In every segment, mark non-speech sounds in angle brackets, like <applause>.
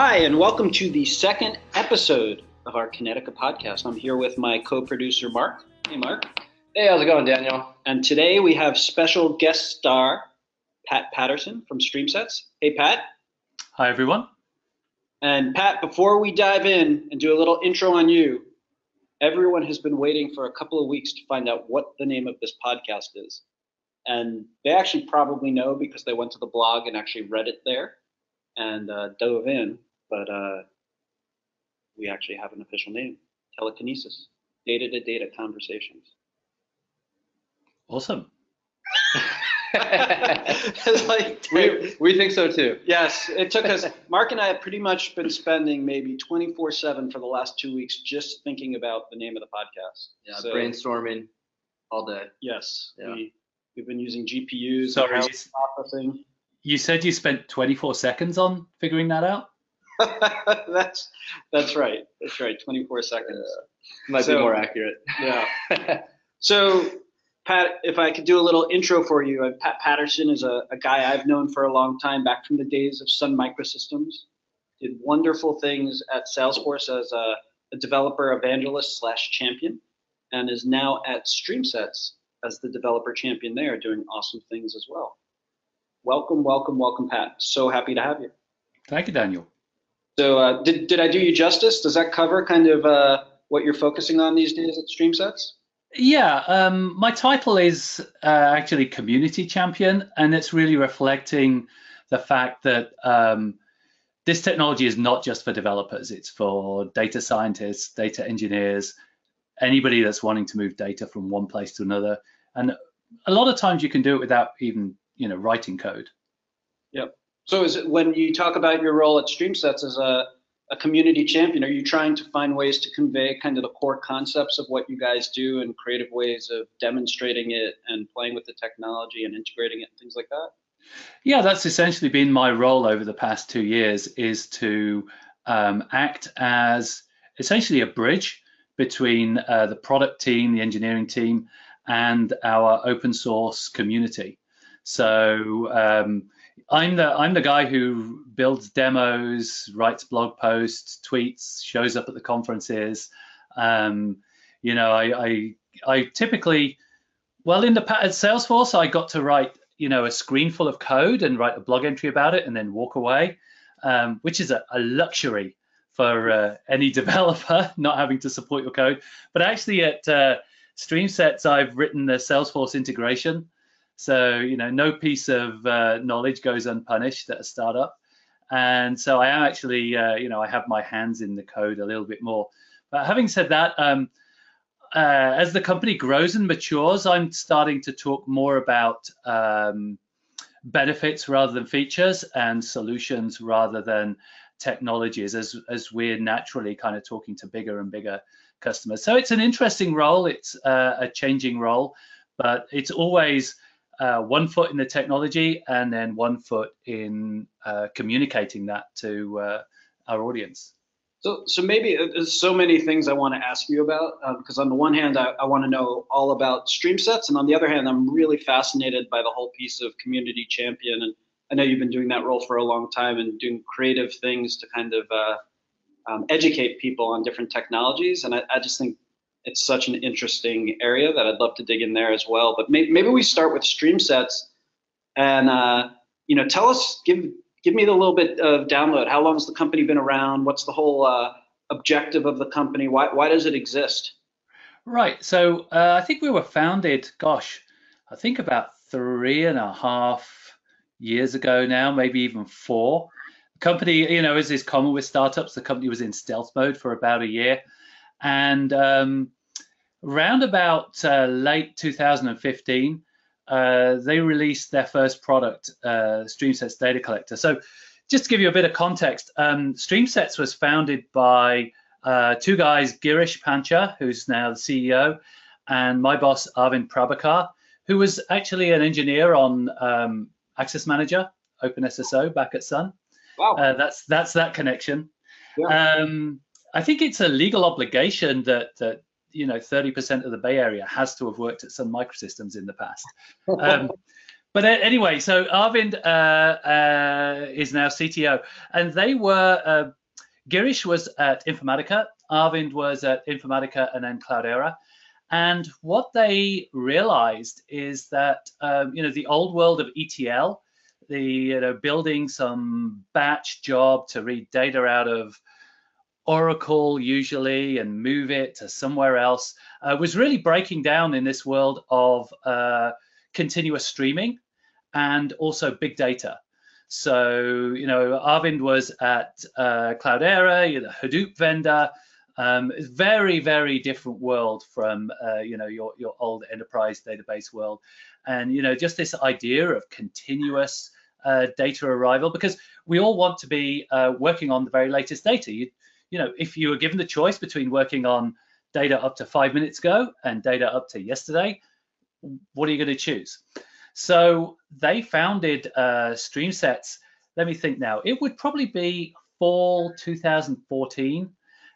Hi, and welcome to the second episode of our Kinetica podcast. I'm here with my co producer, Mark. Hey, Mark. Hey, how's it going, Daniel? And today we have special guest star Pat Patterson from StreamSets. Hey, Pat. Hi, everyone. And Pat, before we dive in and do a little intro on you, everyone has been waiting for a couple of weeks to find out what the name of this podcast is. And they actually probably know because they went to the blog and actually read it there and uh, dove in. But uh, we actually have an official name Telekinetica, data to data conversations. Awesome. like, <laughs> <laughs> we, we think so too. Yes, it took us. Mark and I have pretty much been spending maybe 24 7 for the last two weeks just thinking about the name of the podcast. Yeah, so, brainstorming all day. Yes, yeah. we, we've been using GPUs. Sorry, processing. You said you spent 24 seconds on figuring that out? <laughs> that's that's right. That's right. 24 seconds. Uh, might so, be more accurate. Yeah. <laughs> so Pat, if I could do a little intro for you, uh, Pat Patterson is a, a, guy I've known for a long time, back from the days of Sun Microsystems. Did wonderful things at Salesforce as a, a developer evangelist slash champion, and is now at StreamSets as the developer champion there, doing awesome things as well. Welcome, welcome, welcome, Pat. So happy to have you. Thank you, Daniel. So, uh, did did I do you justice? Does that cover kind of uh, what you're focusing on these days at StreamSets? Yeah, um, my title is uh, actually community champion, and it's really reflecting the fact that um, this technology is not just for developers; it's for data scientists, data engineers, anybody that's wanting to move data from one place to another. And a lot of times you can do it without even you know writing code. Yep. So is it when you talk about your role at StreamSets as a a community champion? Are you trying to find ways to convey kind of the core concepts of what you guys do and creative ways of demonstrating it and playing with the technology and integrating it and things like that? Yeah, that's essentially been my role over the past two years is to um, act as essentially a bridge between uh, the product team, the engineering team, and our open source community. So um, I'm the I'm the guy who builds demos, writes blog posts, tweets, shows up at the conferences. Um, you know, I, I I typically, well, in the at Salesforce, I got to write you know a screen full of code and write a blog entry about it and then walk away, um, which is a, a luxury for uh, any <laughs> developer not having to support your code. But actually, at uh, StreamSets, I've written the Salesforce integration so, you know, no piece of uh, knowledge goes unpunished at a startup. And so I am actually, uh, you know, I have my hands in the code a little bit more. But having said that, um, uh, as the company grows and matures, I'm starting to talk more about um, benefits rather than features and solutions rather than technologies as, as we're naturally kind of talking to bigger and bigger customers. So it's an interesting role. It's uh, a changing role, but it's always uh, one foot in the technology and then one foot in uh, communicating that to uh, our audience. So, so maybe uh, there's so many things I want to ask you about because um, on the one hand, I, I want to know all about StreamSets and on the other hand, I'm really fascinated by the whole piece of community champion. And I know you've been doing that role for a long time and doing creative things to kind of uh, um, educate people on different technologies. And I, I just think it's such an interesting area that I'd love to dig in there as well. But may, maybe we start with StreamSets, and uh, you know, tell us, give give me the little bit of download. How long has the company been around? What's the whole uh, objective of the company? Why why does it exist? Right. So uh, I think we were founded. Gosh, I think about three and a half years ago now, maybe even four. The company, you know, as is common with startups, the company was in stealth mode for about a year and um, round about uh, late 2015, uh, they released their first product, uh, StreamSets Data Collector. So, just to give you a bit of context, um, StreamSets was founded by uh, two guys, Girish Pancha, who's now the CEO, and my boss Arvind Prabhakar, who was actually an engineer on um, Access Manager, OpenSSO, back at Sun. Wow. Uh, that's that's that connection. Yeah. Um, I think it's a legal obligation that that you know 30% of the Bay Area has to have worked at Sun Microsystems in the past. Um, <laughs> but anyway, so Arvind uh, uh, is now CTO, and they were. Uh, Girish was at Informatica, Arvind was at Informatica, and then Cloudera. And what they realized is that um, you know the old world of ETL, the you know building some batch job to read data out of Oracle usually and move it to somewhere else uh, was really breaking down in this world of uh, continuous streaming and also big data. So, you know, Arvind was at uh, Cloudera, you Hadoop vendor. Um, very, very different world from, uh, you know, your, your old enterprise database world. And, you know, just this idea of continuous uh, data arrival, because we all want to be uh, working on the very latest data. You, you know, if you were given the choice between working on data up to five minutes ago and data up to yesterday, what are you going to choose? So they founded uh, StreamSets. Let me think now. It would probably be fall 2014.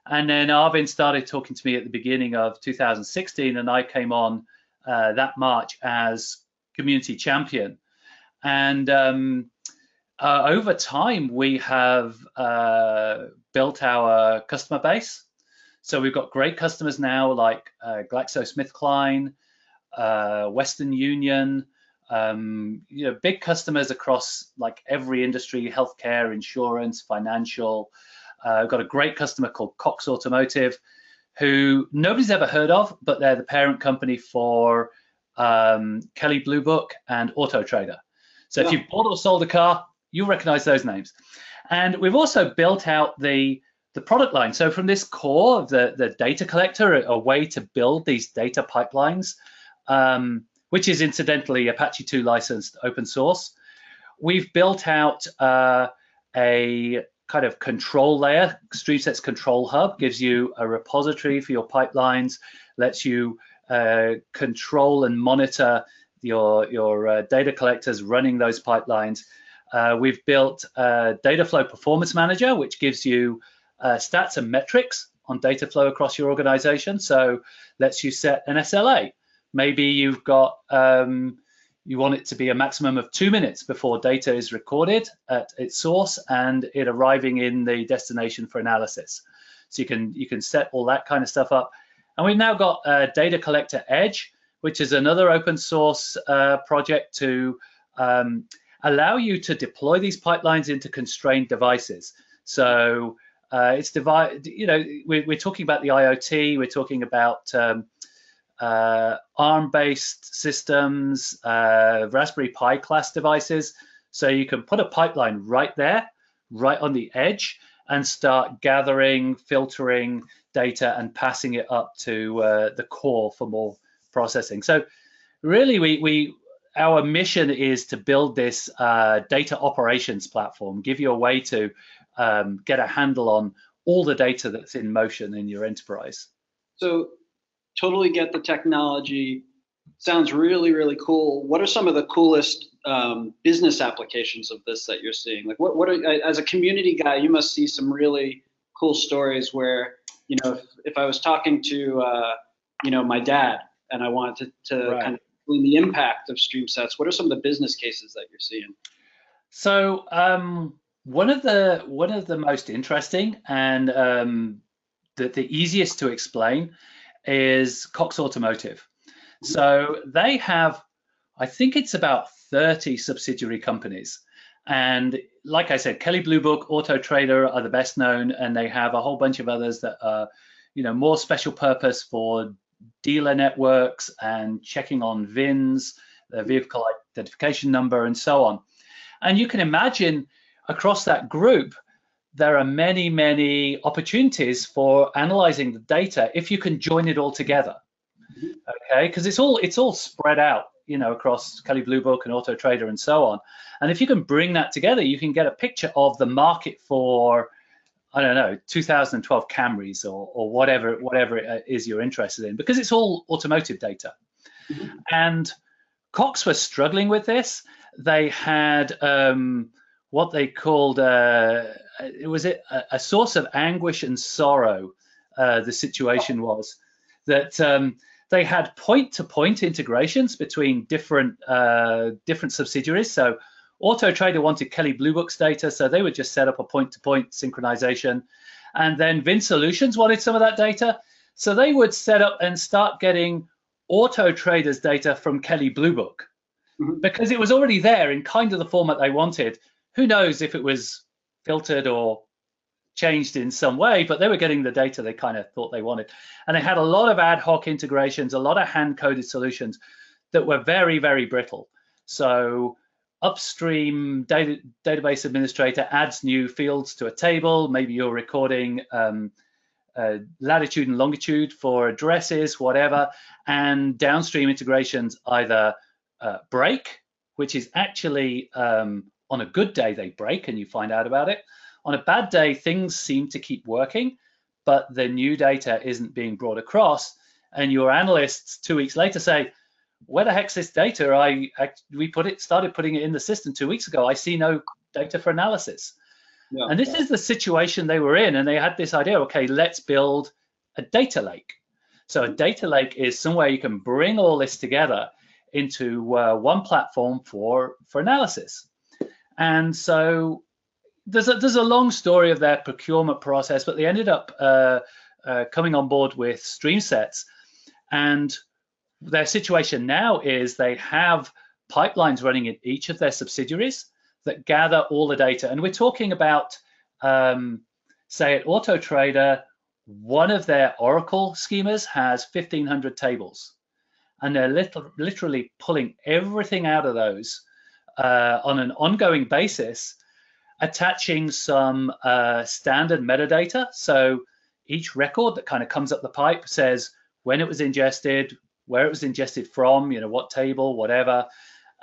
And then Arvind started talking to me at the beginning of 2016, and I came on uh, that March as community champion. And um, uh, over time, we have uh, built our customer base. So we've got great customers now like uh, GlaxoSmithKline, uh, Western Union, um, you know, big customers across like every industry, healthcare, insurance, financial. Uh, we've got a great customer called Cox Automotive, who nobody's ever heard of, but they're the parent company for um, Kelley Blue Book and Auto Trader. So yeah. if you've bought or sold a car, you'll recognize those names. And we've also built out the the product line. So from this core of the, the data collector, a, a way to build these data pipelines, um, which is incidentally Apache 2 licensed open source, we've built out uh, a kind of control layer. StreamSets Control Hub gives you a repository for your pipelines, lets you uh, control and monitor your, your uh, data collectors running those pipelines. Uh, we've built a Dataflow Performance Manager, which gives you uh, stats and metrics on data flow across your organization. So lets you set an SLA. Maybe you've got um, you want it to be a maximum of two minutes before data is recorded at its source and it arriving in the destination for analysis. So you can you can set all that kind of stuff up. And we've now got a Data Collector Edge, which is another open source uh, project to um, allow you to deploy these pipelines into constrained devices. So uh, it's divided, you know, we're, we're, talking about the IoT, we're talking about um, uh, ARM-based systems, uh, Raspberry Pi class devices. So you can put a pipeline right there, right on the edge, and start gathering, filtering data and passing it up to uh, the core for more processing. So really, we, we our mission is to build this uh, data operations platform, give you a way to um, get a handle on all the data that's in motion in your enterprise. So, totally get the technology. Sounds really, really cool. What are some of the coolest um, business applications of this that you're seeing? Like, what, what are, as a community guy, you must see some really cool stories where, you know, if, if I was talking to, uh, you know, my dad and I wanted to, to right. kind of the impact of StreamSets? what are some of the business cases that you're seeing? So um, one of the one of the most interesting and um, the, the easiest to explain is Cox Automotive. So they have, I think it's about 30 subsidiary companies. And like I said, Kelley Blue Book, Auto Trader are the best known, and they have a whole bunch of others that are, you know, more special purpose for dealer networks and checking on VINs, the mm. vehicle identification number, and so on. And you can imagine across that group, there are many, many opportunities for analyzing the data if you can join it all together. Okay, because it's all it's all spread out, you know, across Kelley Blue Book and Auto Trader and so on. And if you can bring that together, you can get a picture of the market for I don't know, 2012 Camrys or, or whatever whatever it is you're interested in, because it's all automotive data. Mm-hmm. And Cox were struggling with this. They had um, what they called uh, it was a, a, source of anguish and sorrow. Uh, the situation was that um, They had point-to-point integrations between different uh, different subsidiaries. So Auto Trader wanted Kelley Blue Book's data, so they would just set up a point-to-point synchronization. And then Vin Solutions wanted some of that data, so they would set up and start getting Auto Trader's data from Kelley Blue Book mm-hmm. because it was already there in kind of the format they wanted. Who knows if it was filtered or changed in some way, but they were getting the data they kind of thought they wanted. And they had a lot of ad hoc integrations, a lot of hand coded solutions that were very, very brittle. So upstream data, database administrator adds new fields to a table. Maybe you're recording um, uh, latitude and longitude for addresses, whatever. And downstream integrations either uh, break, which is actually um, on a good day they break and you find out about it, on a bad day, things seem to keep working, but the new data isn't being brought across. And your analysts two weeks later say, where the heck's this data? I, I, we put it started putting it in the system two weeks ago. I see no data for analysis. Yeah. And this is the situation they were in, and they had this idea. Okay, let's build a data lake. So a data lake is somewhere you can bring all this together into uh, one platform for for analysis. And so there's a, there's a long story of their procurement process, but they ended up uh, uh, coming on board with StreamSets. And their situation now is they have pipelines running in each of their subsidiaries that gather all the data. And we're talking about, um, say, at AutoTrader, one of their Oracle schemas has 1,500 tables. And they're literally pulling everything out of those uh, on an ongoing basis attaching some uh, standard metadata. So each record that kind of comes up the pipe says when it was ingested, where it was ingested from, you know, what table, whatever,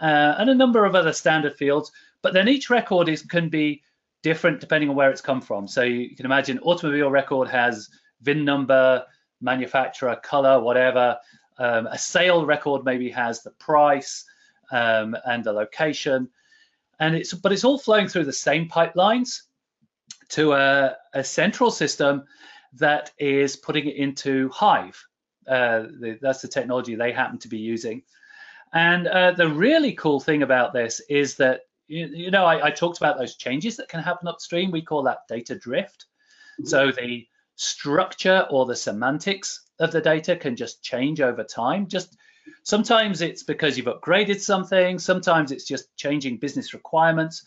uh, and a number of other standard fields. But then each record is can be different depending on where it's come from. So you can imagine automobile record has VIN number, manufacturer, color, whatever. Um, a sale record maybe has the price um, and the location and it's but it's all flowing through the same pipelines to a, a central system that is putting it into Hive. Uh, the, that's the technology they happen to be using. And uh, the really cool thing about this is that you, you know I, I, talked about those changes that can happen upstream. We call that data drift. So the structure or the semantics of the data can just change over time. Just Sometimes it's because you've upgraded something. Sometimes it's just changing business requirements.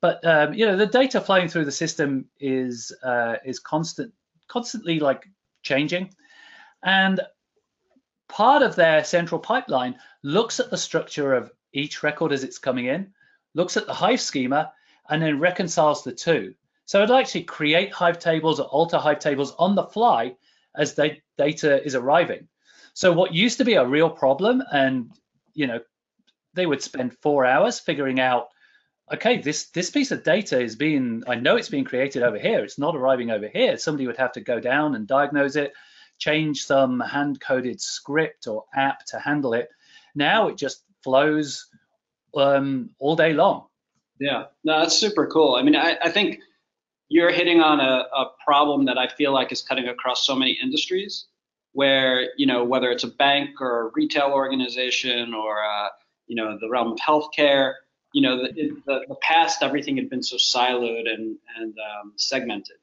But um, you know, the data flowing through the system is uh, is constant, constantly like changing, and part of their central pipeline looks at the structure of each record as it's coming in, looks at the Hive schema, and then reconciles the two. So it'll actually create Hive tables or alter Hive tables on the fly as the data is arriving. So what used to be a real problem, and you know, they would spend four hours figuring out, okay, this this piece of data is being, I know it's being created over here. It's not arriving over here. Somebody would have to go down and diagnose it, change some hand-coded script or app to handle it. Now it just flows um, all day long. Yeah, no, that's super cool. I mean, I, I think you're hitting on a, a problem that I feel like is cutting across so many industries where you know whether it's a bank or a retail organization or uh, you know the realm of healthcare you know the, the, the, past everything had been so siloed and and um, segmented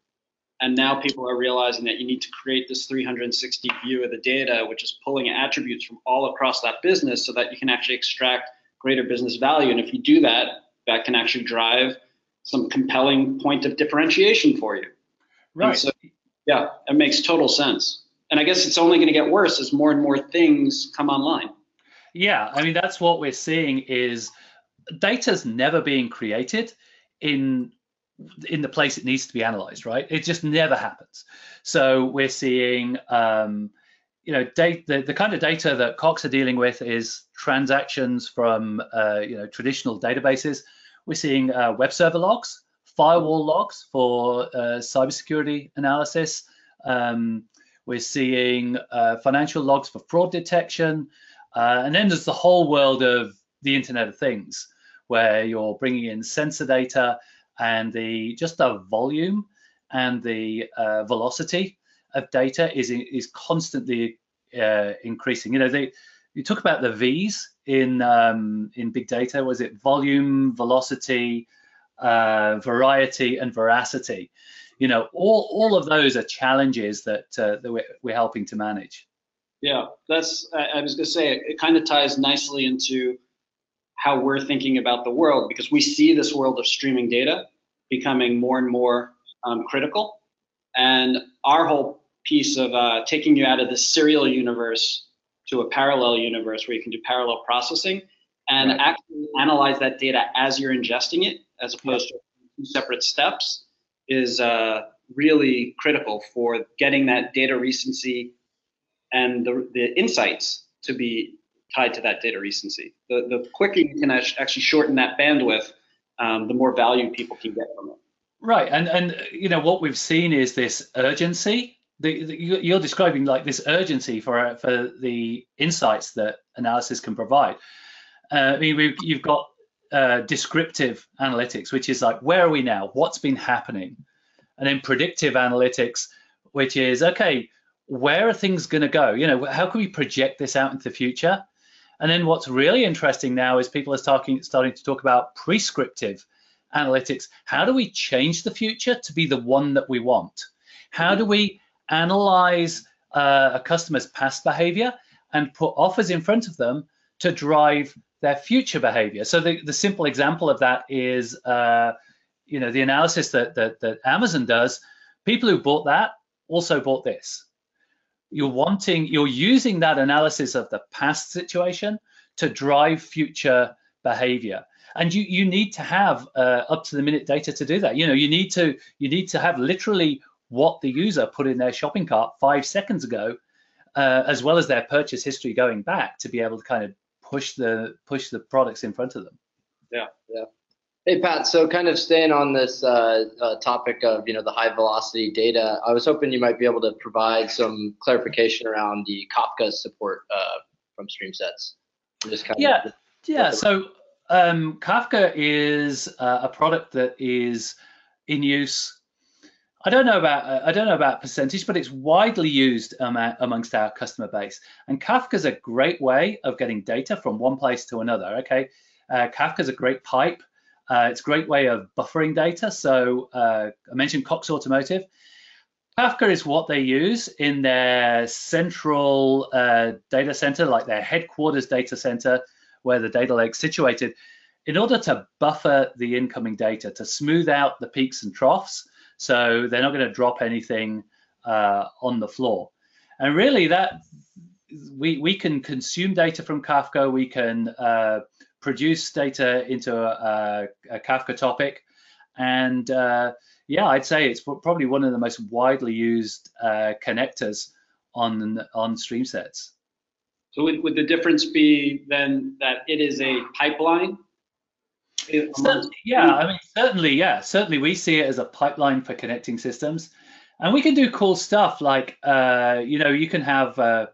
and now people are realizing that you need to create this 360 view of the data which is pulling attributes from all across that business so that you can actually extract greater business value. And if you do that that can actually drive some compelling point of differentiation for you. Right. so, yeah it makes total sense. And I guess it's only going to get worse as more and more things come online. Yeah, I mean that's what we're seeing is data's never being created in in the place it needs to be analyzed, right? It just never happens. So we're seeing, um, you know, data, the, the kind of data that Cox are dealing with is transactions from, uh, you know, traditional databases. We're seeing uh, web server logs, firewall logs for uh, cybersecurity analysis. Um, we're seeing uh, financial logs for fraud detection. Uh, and then there's the whole world of the Internet of Things, where you're bringing in sensor data and the just the volume and the uh, velocity of data is is constantly uh, increasing. You know, they you talk about the V's in um, in big data. Was it volume, velocity, uh, variety, and veracity? You know, all all of those are challenges that uh, that we're, we're helping to manage. Yeah, that's. I, I was going to say it, it kind of ties nicely into how we're thinking about the world because we see this world of streaming data becoming more and more um, critical, and our whole piece of uh, taking you out of the serial universe to a parallel universe where you can do parallel processing and right. actually analyze that data as you're ingesting it, as opposed to two separate steps, is uh, really critical for getting that data recency and the, the insights to be tied to that data recency. The, the quicker you can actually shorten that bandwidth, um, the more value people can get from it. Right, and and you know what we've seen is this urgency the, the, you're describing like this urgency for for the insights that analysis can provide. Uh, I mean, you've got uh, descriptive analytics, which is like where are we now? What's been happening? And then predictive analytics, which is okay, where are things going to go? You know, how can we project this out into the future? And then what's really interesting now is people are starting starting to talk about prescriptive analytics. How do we change the future to be the one that we want? How do we analyze uh, a customer's past behavior and put offers in front of them to drive their future behavior. So the, the simple example of that is, uh, you know, the analysis that, that, that Amazon does, people who bought that also bought this. You're wanting, you're using that analysis of the past situation to drive future behavior and you you need to have uh, up to the minute data to do that you know you need to you need to have literally what the user put in their shopping cart five seconds ago, uh, as well as their purchase history going back to be able to kind of push the push the products in front of them. Yeah, yeah. Hey Pat, so kind of staying on this uh, uh, topic of you know the high velocity data, I was hoping you might be able to provide some clarification around the Kafka support uh, from StreamSets. Just kind yeah, of yeah. So um, Kafka is uh, a product that is in use I don't know about uh, I don't know about percentage, but it's widely used um, amongst our customer base. And Kafka is a great way of getting data from one place to another. Okay, uh, Kafka is a great pipe. Uh, it's a great way of buffering data. So uh, I mentioned Cox Automotive. Kafka is what they use in their central uh, data center, like their headquarters data center, where the data lake's situated, in order to buffer the incoming data, to smooth out the peaks and troughs so they're not going to drop anything uh, on the floor. And really, that we we can consume data from Kafka. We can uh, produce data into a, a Kafka topic, and uh, yeah, I'd say it's probably one of the most widely used uh, connectors on on StreamSets. So would, would the difference be then that it is a pipeline yeah, I mean, certainly, yeah, certainly we see it as a pipeline for connecting systems. And we can do cool stuff like, uh, you know, you can have uh,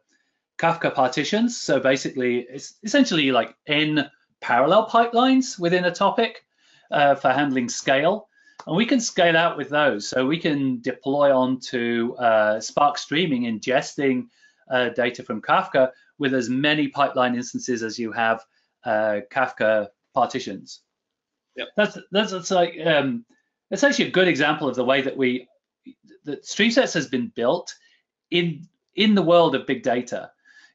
Kafka partitions. So basically, it's essentially like n parallel pipelines within a topic uh, for handling scale. And we can scale out with those. So we can deploy onto uh, Spark Streaming, ingesting uh, data from Kafka with as many pipeline instances as you have uh, Kafka partitions. Yep. That's that's, that's like um, that's actually a good example of the way that we that StreamSets has been built in in the world of big data.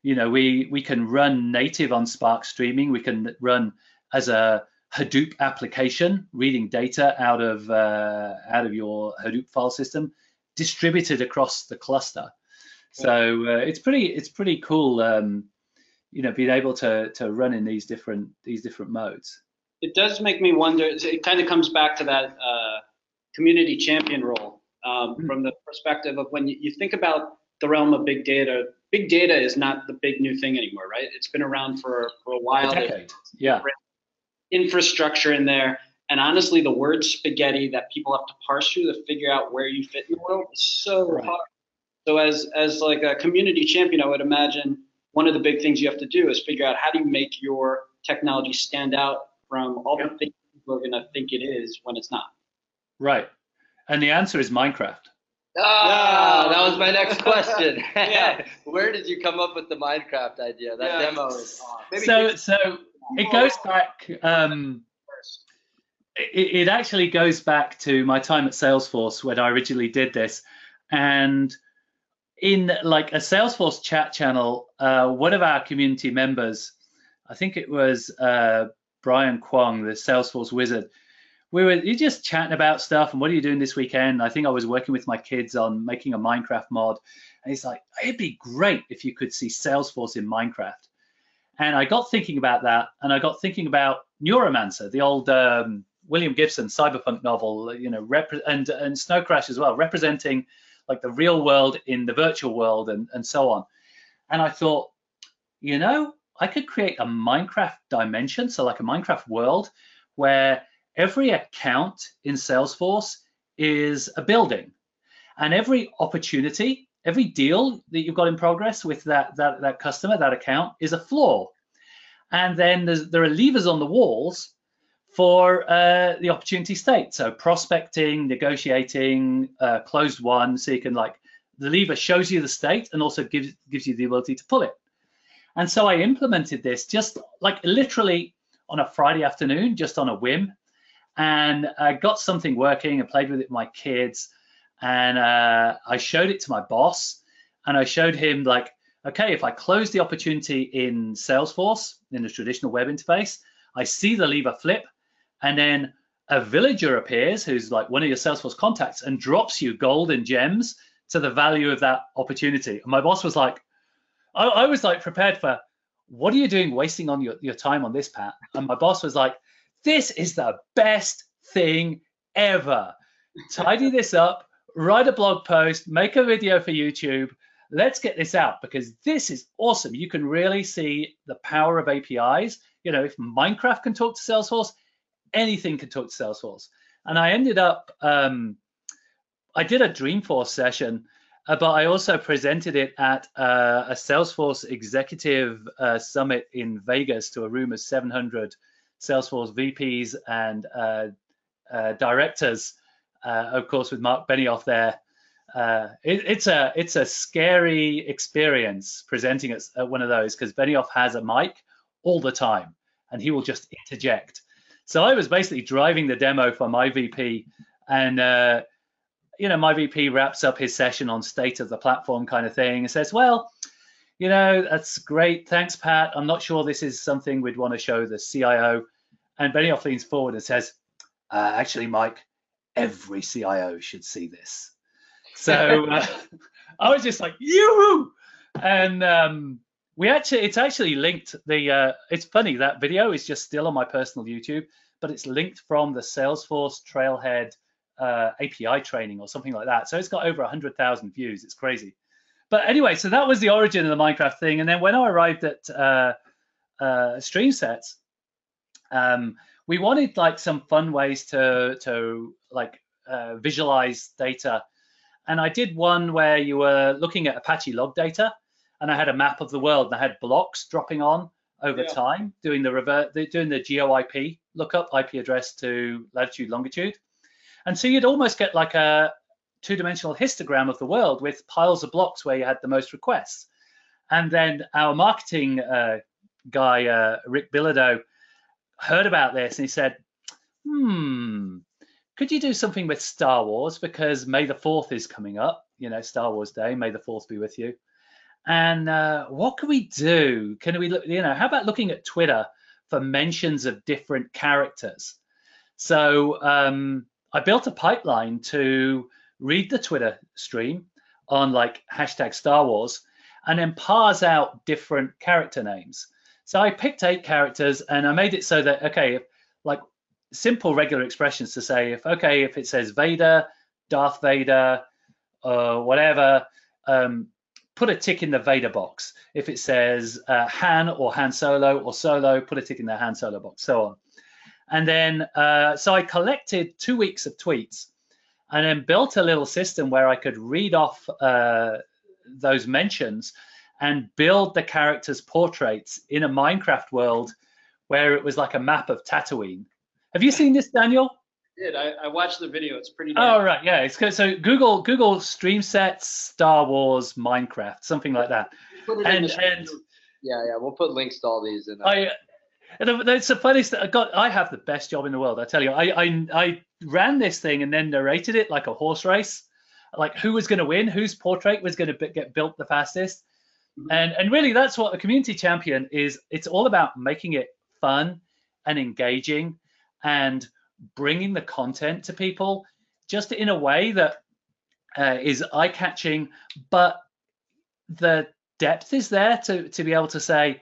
You know, we we can run native on Spark streaming. We can run as a Hadoop application, reading data out of uh, out of your Hadoop file system, distributed across the cluster. So uh, it's pretty it's pretty cool. Um, you know, being able to to run in these different these different modes it does make me wonder. It kind of comes back to that uh, community champion role um, mm-hmm. from the perspective of when you, you, think about the realm of big data. Big data is not the big new thing anymore, right? It's been around for for a while. A yeah. Infrastructure in there, and honestly, the word spaghetti that people have to parse through to figure out where you fit in the world is so right. hard. So as as like a community champion, I would imagine one of the big things you have to do is figure out how do you make your technology stand out from all yep. the things people are going to think it is when it's not. Right. And the answer is Minecraft. Ah, Yeah. that was my next question. <laughs> Yeah. <laughs> Where did you come up with the Minecraft idea? That Yeah. demo is awesome. Maybe so keep- so it goes back um, it, it actually goes back to my time at Salesforce when I originally did this. And in like a Salesforce chat channel, uh, one of our community members, I think it was uh, Brian Kwong, the Salesforce wizard, we were you just chatting about stuff and what are you doing this weekend? I think I was working with my kids on making a Minecraft mod. And he's like, it'd be great if you could see Salesforce in Minecraft. And I got thinking about that, and I got thinking about Neuromancer, the old um, William Gibson cyberpunk novel, you know, rep- and and Snow Crash as well, representing like the real world in the virtual world and and so on. And I thought, you know, I could create a Minecraft dimension, so like a Minecraft world, where every account in Salesforce is a building, and every opportunity every deal that you've got in progress with that that, that customer, that account, is a floor. And then there are levers on the walls for uh, the opportunity state. So prospecting, negotiating, uh, closed won. So you can like the lever shows you the state and also gives gives you the ability to pull it. And so I implemented this just like literally on a Friday afternoon, just on a whim, and I got something working. I played with it with my kids and uh, I showed it to my boss, and I showed him like, okay, if I close the opportunity in Salesforce in the traditional web interface, I see the lever flip, and then a villager appears who's like one of your Salesforce contacts and drops you gold and gems to the value of that opportunity. And my boss was like, I, I was like prepared for, what are you doing wasting on your, your time on this, Pat? And my boss was like, this is the best thing ever. Tidy this up, write a blog post, make a video for YouTube. Let's get this out because this is awesome. You can really see the power of APIs. You know, if Minecraft can talk to Salesforce, anything can talk to Salesforce. And I ended up, um, I did a Dreamforce session, uh, but I also presented it at uh, a Salesforce executive uh, summit in Vegas to a room of 700 Salesforce VPs and uh, uh, directors uh, of course, with Marc Benioff there. Uh, it, it's a it's a scary experience presenting at, at one of those because Benioff has a mic all the time and he will just interject. So I was basically driving the demo for my VP, and uh, you know my VP wraps up his session on state of the platform kind of thing and says, "Well, you know that's great, thanks Pat. I'm not sure this is something we'd want to show the CIO." And Benioff leans forward and says, uh, "Actually, Mike." every CIO should see this. So <laughs> uh, <laughs> I was just like, yoo And um, we actually, it's actually linked. The uh, it's funny that video is just still on my personal YouTube, but it's linked from the Salesforce Trailhead uh, API training or something like that. So it's got over 100,000 views. It's crazy. But anyway, so that was the origin of the Minecraft thing. And then when I arrived at uh, uh, StreamSets, um, we wanted like some fun ways to to like uh, visualize data. And I did one where you were looking at Apache log data, and I had a map of the world, and I had blocks dropping on over Yeah. time, doing the revert, doing the GeoIP lookup, IP address to latitude, longitude, and so you'd almost get like a two-dimensional histogram of the world with piles of blocks where you had the most requests. And then our marketing uh, guy, uh, Rick Bilodeau, heard about this and he said, hmm, could you do something with Star Wars? Because May the 4th is coming up, you know, Star Wars Day, May the 4th be with you. And uh, what can we do? Can we look, you know, how about looking at Twitter for mentions of different characters? So um, I built a pipeline to read the Twitter stream on like hashtag Star Wars and then parse out different character names. So I picked eight characters and I made it so that, okay, if, like simple regular expressions to say, if, okay, if it says Vader, Darth Vader, uh, whatever, um, put a tick in the Vader box. If it says uh, Han or Han Solo or Solo, put a tick in the Han Solo box, so on. And then, uh, so I collected two weeks of tweets and then built a little system where I could read off uh, those mentions and build the characters' portraits in a Minecraft world where it was like a map of Tatooine. Have you seen this, Daniel? did. I, I watched the video. It's pretty. Oh right, yeah. It's good. So Google Google StreamSets Star Wars Minecraft, something like that. Put it in And and. Yeah, yeah. We'll put links to all these in. I and it's the funniest. Thing. I got. I have the best job in the world. I tell you. I I I ran this thing and then narrated it like a horse race, like who was going to win, whose portrait was going to get built the fastest, Mhm. and and really that's what a community champion is. It's all about making it fun and engaging, and bringing the content to people just in a way that uh, is eye catching, but the depth is there to to be able to say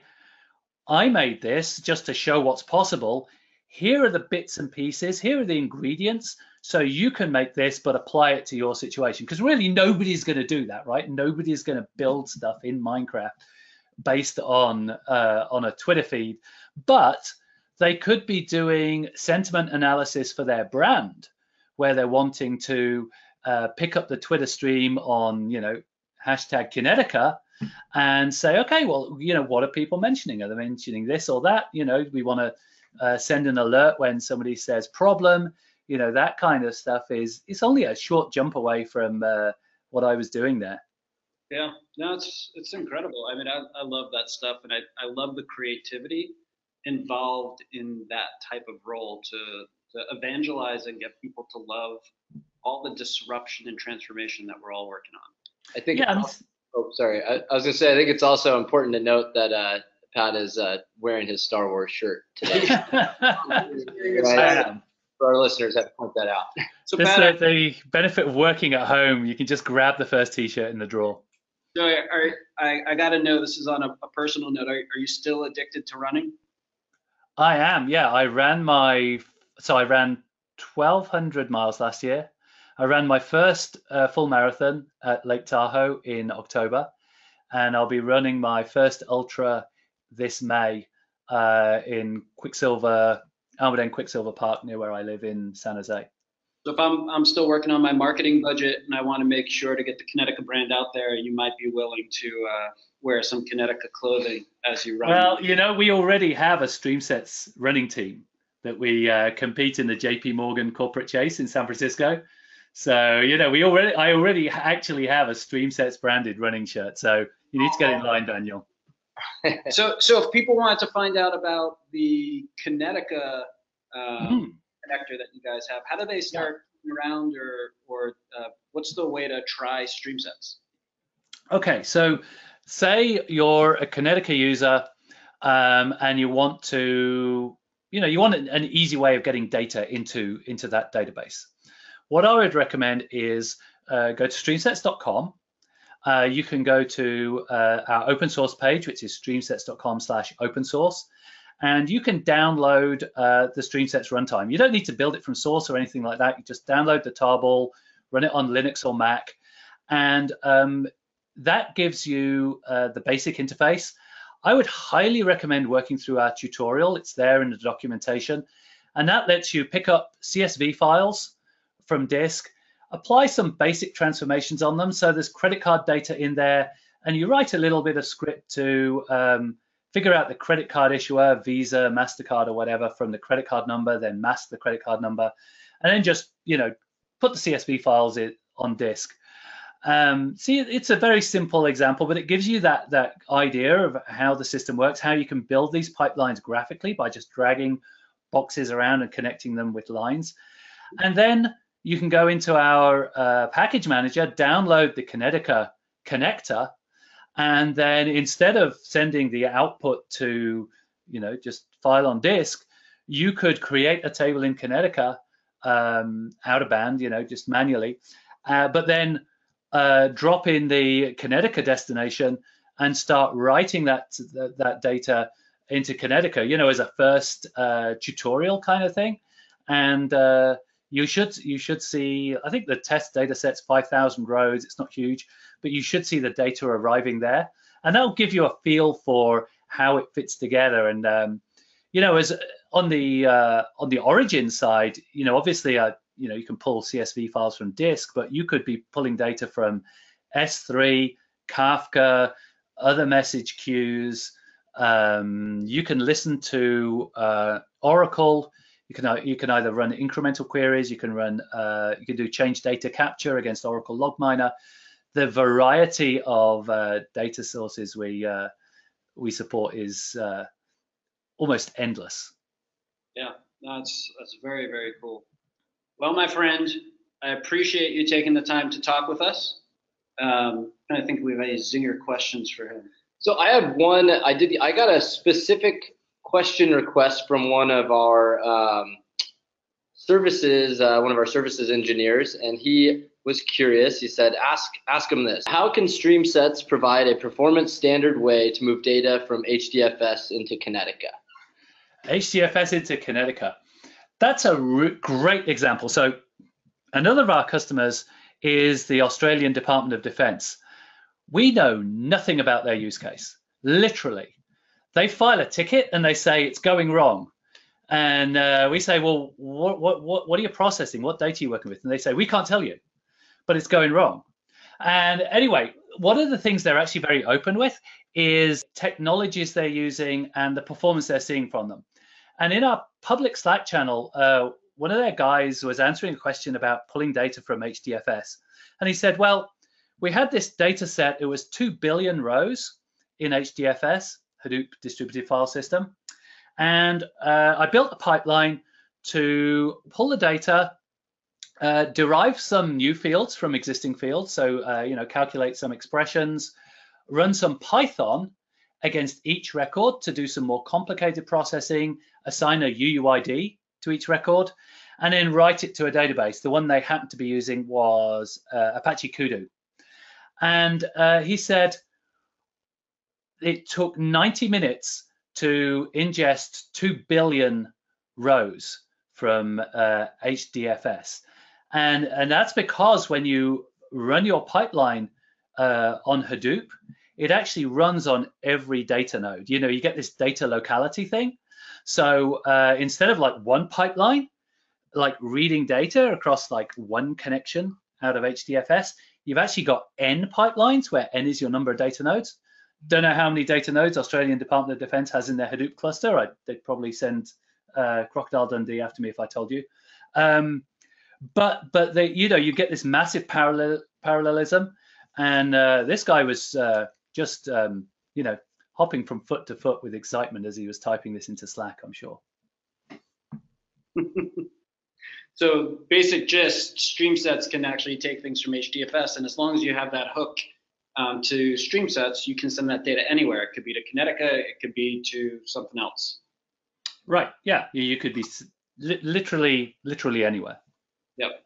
I made this just to show what's possible. Here are the bits and pieces. Here are the ingredients. So you can make this, but apply it to your situation. Because really, nobody's going to do that, right? Nobody's going to build stuff in Minecraft based on uh, on a Twitter feed, but they could be doing sentiment analysis for their brand, where they're wanting to uh, pick up the Twitter stream on, you know, hashtag Kinetica and say, okay, well, you know, what are people mentioning? Are they mentioning this or that? You know, we want to uh, send an alert when somebody says problem. You know, that kind of stuff is it's only a short jump away from uh, what I was doing there. Yeah, no, it's it's incredible. I mean, I, I love that stuff, and I, I love the creativity involved in that type of role to to evangelize and get people to love all the disruption and transformation that we're all working on. I think. Yeah, Oh, sorry. I, I was gonna say. I think it's also important to note that uh, Pat is uh, wearing his Star Wars shirt today. <laughs> I. For our listeners, I have to point that out. So This Pat, is the benefit of working at home. You can just grab the first T-shirt in the drawer. so are, I I got to know. This is on a, a personal note. Are, are you still addicted to running? I am. Yeah, I ran my so I ran 1,200 miles last year. I ran my first uh, full marathon at Lake Tahoe in October, and I'll be running my first ultra this May uh, in Quicksilver, Almaden Quicksilver Park near where I live in San Jose. So if I'm I'm still working on my marketing budget and I want to make sure to get the Kinetica brand out there, you might be willing to uh, wear some Kinetica clothing as you run. Well, you know, we already have a StreamSets running team that we uh, compete in the JP Morgan Corporate Chase in San Francisco. So, you know, we already, I already actually have a StreamSets branded running shirt. So you need to get in line, Daniel. <laughs> so so if people wanted to find out about the Kinetica uh, Mhm. connector that you guys have, how do they start around or or uh, what's the way to try StreamSets? Okay, so say you're a Kinetica user um, and you want to, you know, you want an, an easy way of getting data into into that database. What I would recommend is uh, go to streamsets.com. Uh, you can go to uh, our open source page, which is streamsets.com slash open source, and you can download uh, the StreamSets runtime. You don't need to build it from source or anything like that. You just download the tarball, run it on Linux or Mac, and um, that gives you uh, the basic interface. I would highly recommend working through our tutorial. It's there in the documentation. And that lets you pick up CSV files from disk, apply some basic transformations on them. So there's credit card data in there, and you write a little bit of script to um, figure out the credit card issuer, Visa, MasterCard, or whatever from the credit card number, then mask the credit card number, and then just, you know, put the CSV files in, on disk. Um, see, it's a very simple example, but it gives you that that idea of how the system works, how you can build these pipelines graphically by just dragging boxes around and connecting them with lines. And then you can go into our uh, package manager, download the Kinetica connector, and then instead of sending the output to, you know, just file on disk, you could create a table in Kinetica um, out of band, you know, just manually, uh, but then uh, drop in the Kinetica destination and start writing that, that, that data into Kinetica, you know, as a first uh, tutorial kind of thing. And uh, you should you should see, I think the test data set's 5,000 rows. It's not huge, but you should see the data arriving there. And that'll give you a feel for how it fits together. And, um, you know, as on the uh, on the origin side, you know, obviously, uh, you know, you can pull CSV files from disk, but you could be pulling data from S3, Kafka, other message queues. Um, you can listen to uh, Oracle. You can you can either run incremental queries, you can run uh, you can do change data capture against Oracle LogMiner. The variety of uh, data sources we uh, we support is uh, almost endless. Yeah, that's that's very very cool. Well, my friend, I appreciate you taking the time to talk with us. Um, I think we have any zinger questions for him. So I have one. I did. I got a specific question request from one of our um, services, uh, one of our services engineers, and he was curious. He said, "Ask ask him this: How can StreamSets provide a performance standard way to move data from HDFS into Kinetica?" HDFS into Kinetica. That's a great example. So another of our customers is the Australian Department of Defence. We know nothing about their use case, literally. They file a ticket and they say it's going wrong. And uh, we say, well, what, what, what, what are you processing? What data are you working with? And they say, we can't tell you, but it's going wrong. And anyway, one of the things they're actually very open with is technologies they're using and the performance they're seeing from them. And in our public Slack channel, uh, one of their guys was answering a question about pulling data from HDFS. And he said, well, we had this data set, it was 2 billion rows in HDFS, Hadoop distributed file system. And uh, I built a pipeline to pull the data, uh, derive some new fields from existing fields. So, uh, you know, calculate some expressions, run some Python against each record to do some more complicated processing, assign a UUID to each record, and then write it to a database. The one they happened to be using was uh, Apache Kudu. And uh, he said it took 90 minutes to ingest 2 billion rows from uh, HDFS. And, and that's because when you run your pipeline uh, on Hadoop, it actually runs on every data node. You know, you get this data locality thing. So uh, instead of like one pipeline, like reading data across like one connection out of HDFS, you've actually got n pipelines where n is your number of data nodes. Don't know how many data nodes Australian Department of Defence has in their Hadoop cluster. I, they'd probably send uh, Crocodile Dundee after me if I told you. Um, but but they, you know you get this massive parallel parallelism, and uh, this guy was uh, just um, you know hopping from foot to foot with excitement as he was typing this into Slack. I'm sure. <laughs> so basic gist: StreamSets can actually take things from HDFS, and as long as you have that hook um, to StreamSets, you can send that data anywhere. It could be to Kinetica, it could be to something else. Right. Yeah. You could be li literally, literally anywhere. Yep.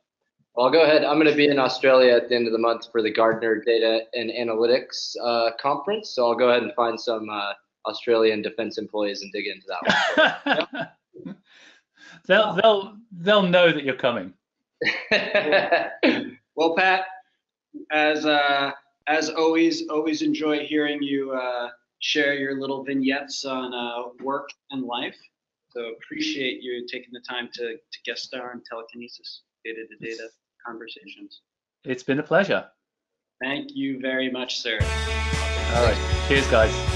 Well, I'll go ahead. I'm going to be in Australia at the end of the month for the Gartner Data and Analytics uh, Conference. So I'll go ahead and find some uh, Australian defense employees and dig into that one. <laughs> they'll they'll they'll know that you're coming. <laughs> well, Pat, as uh, as always, always enjoy hearing you uh, share your little vignettes on uh, work and life. So appreciate you taking the time to to guest star on Telekinetica data to data conversations. It's been a pleasure. Thank you very much, sir. All right. Cheers, guys.